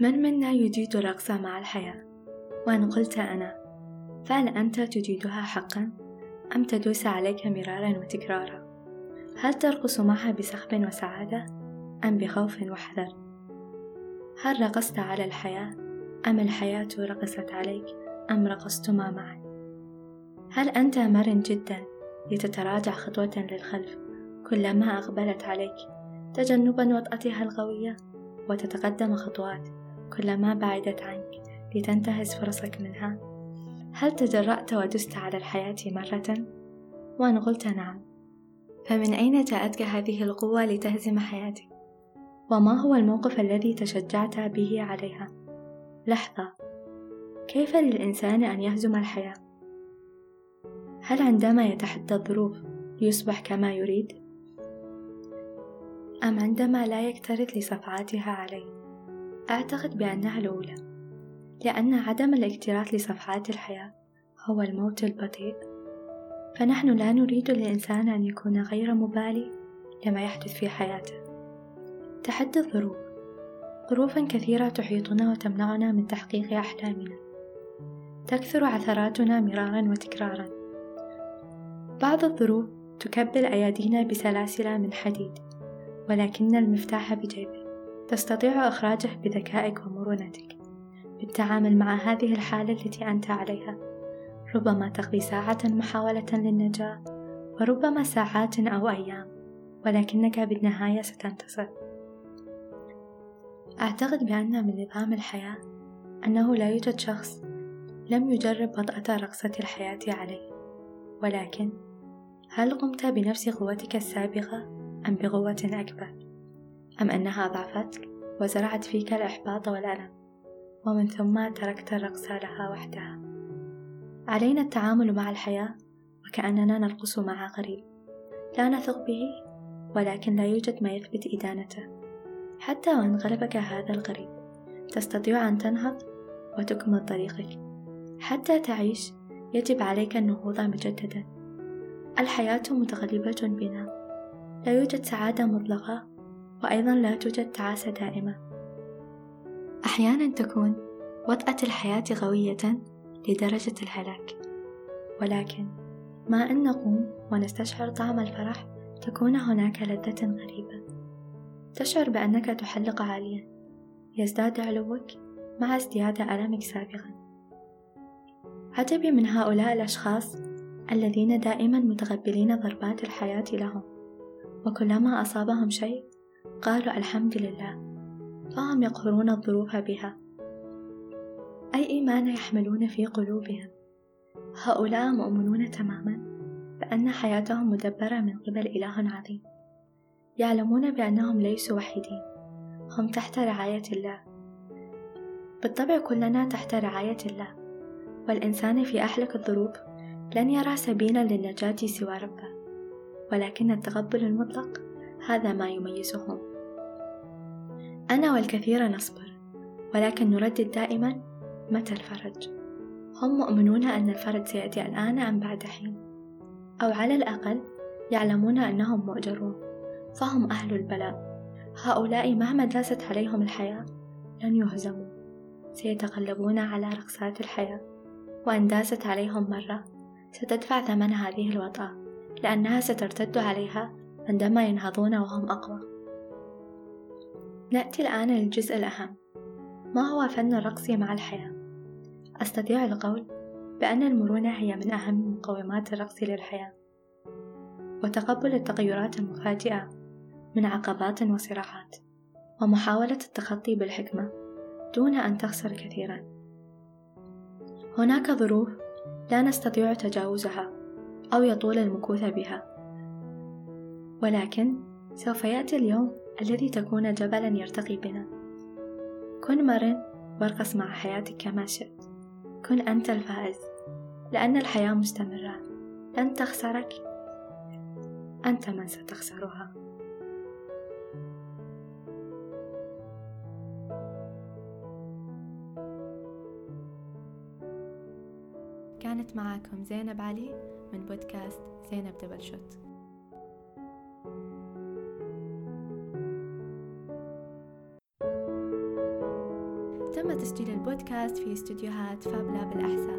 من منا يجيد الرقص مع الحياة؟ وإن قلت أنا فهل أنت تجيدها حقا؟ أم تدوس عليك مرارا وتكرارا؟ هل ترقص معها بسخف وسعادة؟ أم بخوف وحذر؟ هل رقصت على الحياة؟ أم الحياة رقصت عليك؟ أم رقصتما معا؟ هل أنت مرن جدا لتتراجع خطوة للخلف كلما أقبلت عليك تجنبا وطأتها القوية وتتقدم خطوات كلما بعدت عنك لتنتهز فرصك منها هل تجرأت ودست على الحياة مرة؟ وإن قلت نعم فمن أين جاءتك هذه القوة لتهزم حياتك؟ وما هو الموقف الذي تشجعت به عليها؟ لحظة كيف للإنسان أن يهزم الحياة؟ هل عندما يتحدى الظروف يصبح كما يريد؟ أم عندما لا يكترث لصفعاتها عليه؟ أعتقد بأنها الأولى لأن عدم الاكتراث لصفحات الحياة هو الموت البطيء. فنحن لا نريد للإنسان أن يكون غير مبالي لما يحدث في حياته. تحدي الظروف ظروف كثيرة تحيطنا وتمنعنا من تحقيق أحلامنا. تكثر عثراتنا مرارا وتكرارا. بعض الظروف تكبل أيدينا بسلاسل من حديد ولكن المفتاح بجيبك تستطيع إخراجه بذكائك ومرونتك. بالتعامل مع هذه الحالة التي أنت عليها ربما تقضي ساعة محاولة للنجاة وربما ساعات أو أيام ولكنك بالنهاية ستنتصر. أعتقد بأن من نظام الحياة أنه لا يوجد شخص لم يجرب وطأة رقصة الحياة عليه. ولكن هل قمت بنفس قوتك السابقة أم بقوة أكبر؟ أم أنها ضعفتك وزرعت فيك الإحباط والألم ومن ثم تركت الرقص لها وحدها. علينا التعامل مع الحياة وكأننا نرقص مع قريب. لا نثق به ولكن لا يوجد ما يثبت إدانته. حتى وإن غلبك هذا القريب تستطيع أن تنهض وتكمل طريقك. حتى تعيش يجب عليك النهوض مجددا. الحياة متغلبة بنا. لا يوجد سعادة مطلقة وأيضا لا توجد تعاسة دائمة. أحيانا تكون وطأة الحياة قوية لدرجة الهلاك. ولكن ما أن نقوم ونستشعر طعم الفرح تكون هناك لذة غريبة. تشعر بأنك تحلق عاليا. يزداد علوك مع ازدياد ألمك سابقا. عجبي من هؤلاء الأشخاص الذين دائما متقبلين ضربات الحياة لهم. وكلما أصابهم شيء قالوا الحمد لله. فهم يقهرون الظروف بها. أي إيمان يحملون في قلوبهم؟ هؤلاء مؤمنون تماما بأن حياتهم مدبرة من قبل إله عظيم. يعلمون بأنهم ليسوا وحيدين. هم تحت رعاية الله. بالطبع كلنا تحت رعاية الله. والإنسان في أحلك الظروف لن يرى سبيلا للنجاة سوى ربه. ولكن التقبل المطلق هذا ما يميزهم أنا والكثير نصبر ولكن نردد دائما متى الفرج. هم مؤمنون أن الفرج سيأتي الآن أم بعد حين؟ أو على الأقل يعلمون أنهم مؤجرون فهم أهل البلاء. هؤلاء مهما داست عليهم الحياة لن يهزموا. سيتغلبون على رقصات الحياة وإن داست عليهم مرة ستدفع ثمن هذه الوطأة لأنها سترتد عليها عندما ينهضون وهم أقوى. نأتي الآن للجزء الأهم. ما هو فن الرقص مع الحياة؟ أستطيع القول بأن المرونة هي من أهم مقومات الرقص للحياة. وتقبل التغيرات المفاجئة من عقبات وصراعات. ومحاولة التخطي بالحكمة دون أن تخسر كثيرا. هناك ظروف لا نستطيع تجاوزها أو يطول المكوث بها. ولكن سوف يأتي اليوم الذي تكون جبلا يرتقي بنا. كن مرن وارقص مع حياتك كما شئت. كن أنت الفائز لأن الحياة مستمرة. لن تخسرك أنت من ستخسرها. كانت معاكم زينب علي من بودكاست زينب دبل شوت. تم تسجيل البودكاست في استديوهات فاب لاب الأحساء